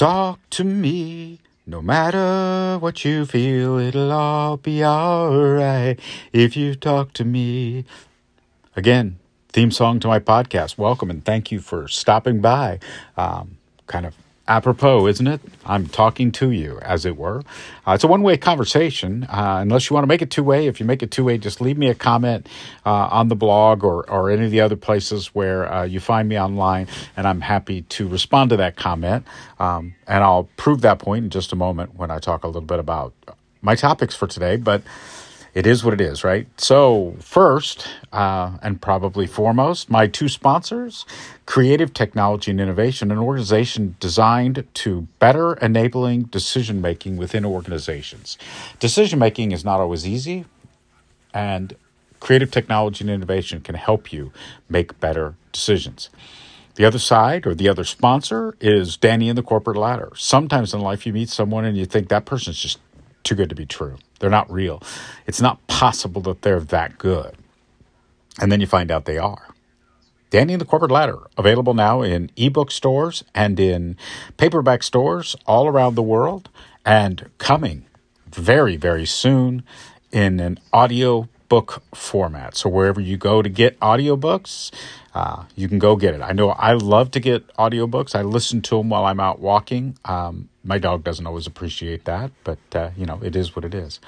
Talk to me. No matter what you feel, it'll all be alright if you talk to me. Again, theme song to my podcast. Welcome and thank you for stopping by. Um, kind of apropos, isn't it? I'm talking to you, as it were. Uh, it's a one way conversation, uh, unless you want to make it two way. If you make it two way, just leave me a comment uh, on the blog or, or any of the other places where uh, you find me online, and I'm happy to respond to that comment. Um, and I'll prove that point in just a moment when I talk a little bit about my topics for today. But it is what it is, right? So, first, uh, and probably foremost, my two sponsors Creative Technology and Innovation, an organization designed to better enabling decision making within organizations. Decision making is not always easy, and creative technology and innovation can help you make better decisions. The other side or the other sponsor is Danny and the Corporate Ladder. Sometimes in life you meet someone and you think that person's just too good to be true. They're not real. It's not possible that they're that good. And then you find out they are. Danny and the Corporate Ladder, available now in ebook stores and in paperback stores all around the world, and coming very, very soon in an audio book format. So wherever you go to get audiobooks, uh, you can go get it. I know I love to get audiobooks. I listen to them while I'm out walking. Um, my dog doesn't always appreciate that, but uh, you know, it is what it is.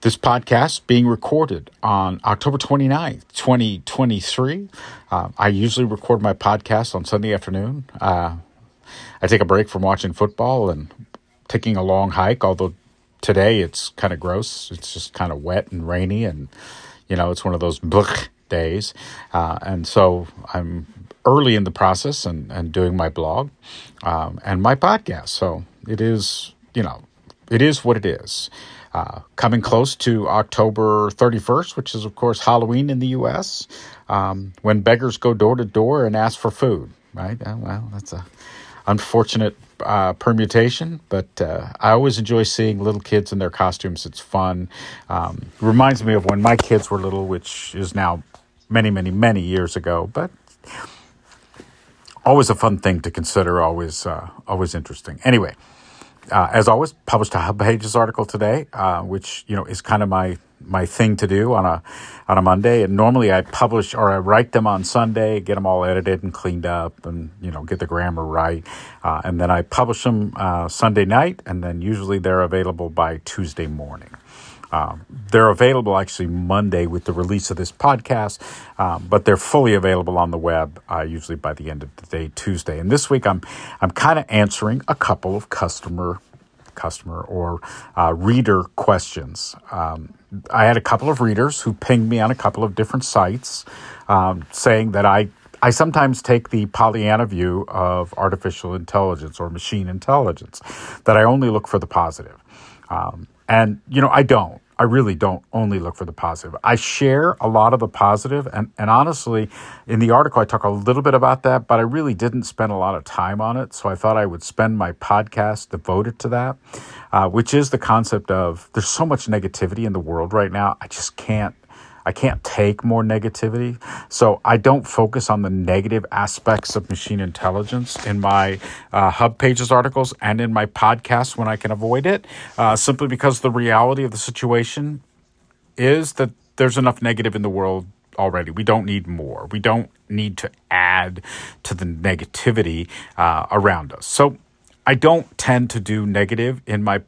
This podcast being recorded on October 29th, 2023. Uh, I usually record my podcast on Sunday afternoon. Uh, I take a break from watching football and taking a long hike, although today it's kind of gross. It's just kind of wet and rainy, and you know, it's one of those days. Uh, and so I'm early in the process and, and doing my blog um, and my podcast. So it is, you know, it is what it is. Uh, coming close to October 31st, which is, of course, Halloween in the U.S., um, when beggars go door to door and ask for food, right? Uh, well, that's a unfortunate uh, permutation, but uh, I always enjoy seeing little kids in their costumes. It's fun. Um, reminds me of when my kids were little, which is now many, many, many years ago, but always a fun thing to consider. Always, uh, always interesting. Anyway, uh, as always, published a Hub Pages article today, uh, which you know is kind of my my thing to do on a on a Monday. And normally I publish or I write them on Sunday, get them all edited and cleaned up, and you know get the grammar right, uh, and then I publish them uh, Sunday night, and then usually they're available by Tuesday morning. Um, they're available actually Monday with the release of this podcast, um, but they're fully available on the web uh, usually by the end of the day Tuesday. And this week I'm I'm kind of answering a couple of customer customer or uh, reader questions. Um, I had a couple of readers who pinged me on a couple of different sites um, saying that I I sometimes take the Pollyanna view of artificial intelligence or machine intelligence, that I only look for the positive. Um, and, you know, I don't. I really don't only look for the positive. I share a lot of the positive, and, and honestly, in the article, I talk a little bit about that, but I really didn't spend a lot of time on it. So I thought I would spend my podcast devoted to that, uh, which is the concept of there's so much negativity in the world right now. I just can't I can't take more negativity. So I don't focus on the negative aspects of machine intelligence in my uh, Hub Pages articles and in my podcast when I can avoid it, uh, simply because the reality of the situation is that there's enough negative in the world already. We don't need more. We don't need to add to the negativity uh, around us. So I don't tend to do negative in my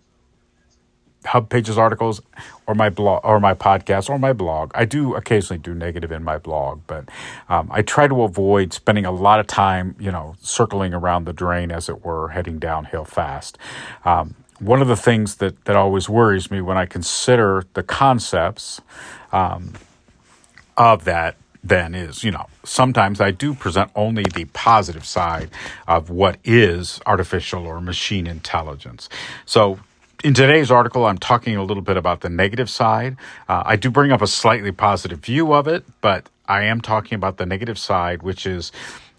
hub pages articles or my blog or my podcast or my blog i do occasionally do negative in my blog but um, i try to avoid spending a lot of time you know circling around the drain as it were heading downhill fast um, one of the things that, that always worries me when i consider the concepts um, of that then is, you know, sometimes I do present only the positive side of what is artificial or machine intelligence. So in today's article, I'm talking a little bit about the negative side. Uh, I do bring up a slightly positive view of it, but I am talking about the negative side, which is,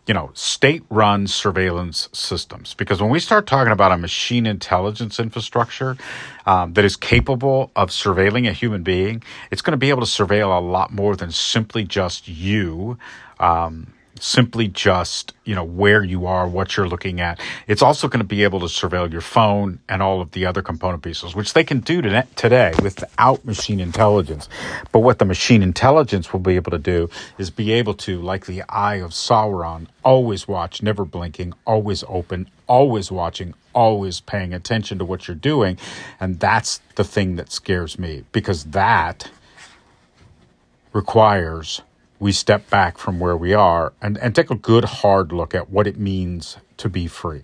you know, state run surveillance systems. Because when we start talking about a machine intelligence infrastructure um, that is capable of surveilling a human being, it's going to be able to surveil a lot more than simply just you. Um, simply just, you know, where you are, what you're looking at. It's also going to be able to surveil your phone and all of the other component pieces, which they can do today without machine intelligence. But what the machine intelligence will be able to do is be able to, like the eye of Sauron, always watch, never blinking, always open, always watching, always paying attention to what you're doing. And that's the thing that scares me because that requires we step back from where we are and, and take a good hard look at what it means to be free.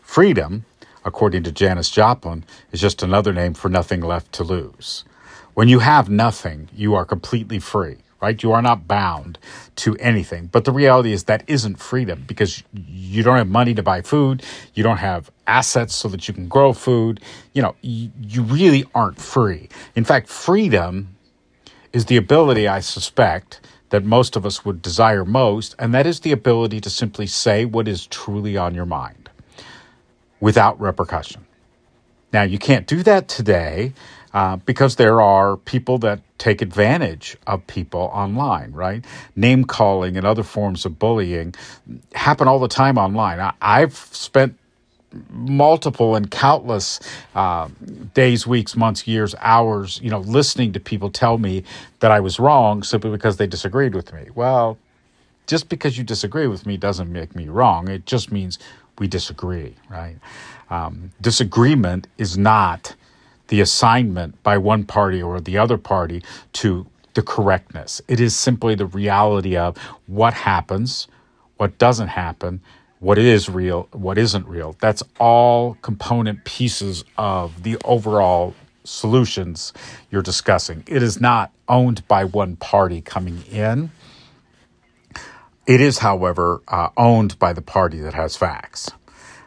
Freedom, according to Janis Joplin, is just another name for nothing left to lose. When you have nothing, you are completely free, right? You are not bound to anything. But the reality is that isn't freedom because you don't have money to buy food, you don't have assets so that you can grow food. You know, you, you really aren't free. In fact, freedom is the ability, I suspect, that most of us would desire most, and that is the ability to simply say what is truly on your mind without repercussion. Now, you can't do that today uh, because there are people that take advantage of people online, right? Name calling and other forms of bullying happen all the time online. I, I've spent multiple and countless uh, days, weeks, months, years, hours, you know, listening to people tell me that I was wrong simply because they disagreed with me. Well, just because you disagree with me doesn't make me wrong. It just means we disagree, right? Um, disagreement is not the assignment by one party or the other party to the correctness. It is simply the reality of what happens, what doesn't happen, what is real, what isn't real. That's all component pieces of the overall solutions you're discussing. It is not owned by one party coming in. It is, however, uh, owned by the party that has facts.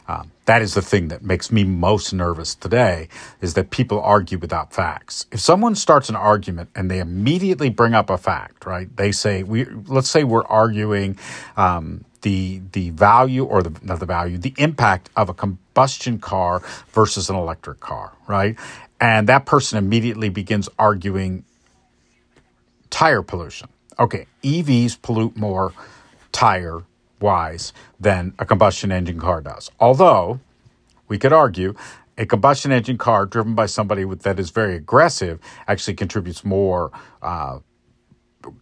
Um, that is the thing that makes me most nervous today is that people argue without facts. If someone starts an argument and they immediately bring up a fact, right? They say we let's say we're arguing um, the the value or the not the value, the impact of a combustion car versus an electric car, right? And that person immediately begins arguing tire pollution. Okay, EVs pollute more tire wise than a combustion engine car does. Although we could argue a combustion engine car driven by somebody with, that is very aggressive actually contributes more uh,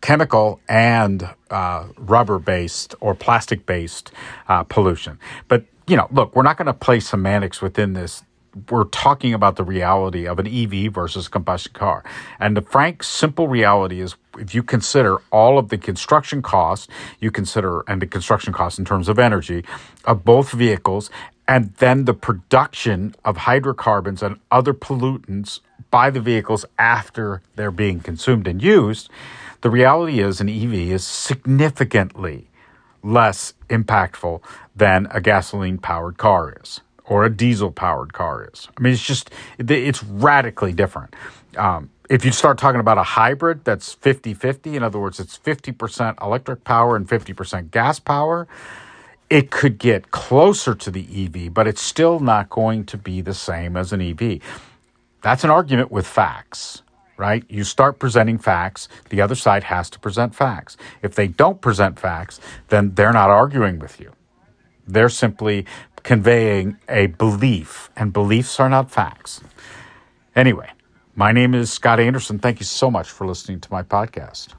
chemical and uh, rubber based or plastic based uh, pollution. But, you know, look, we're not going to play semantics within this. We're talking about the reality of an EV versus combustion car. And the frank, simple reality is if you consider all of the construction costs, you consider, and the construction costs in terms of energy of both vehicles, and then the production of hydrocarbons and other pollutants by the vehicles after they're being consumed and used, the reality is an EV is significantly less impactful than a gasoline powered car is or a diesel powered car is. I mean, it's just, it's radically different. Um, if you start talking about a hybrid that's 50 50, in other words, it's 50% electric power and 50% gas power, it could get closer to the EV, but it's still not going to be the same as an EV. That's an argument with facts right? You start presenting facts, the other side has to present facts. If they don't present facts, then they're not arguing with you. They're simply conveying a belief, and beliefs are not facts. Anyway, my name is Scott Anderson. Thank you so much for listening to my podcast.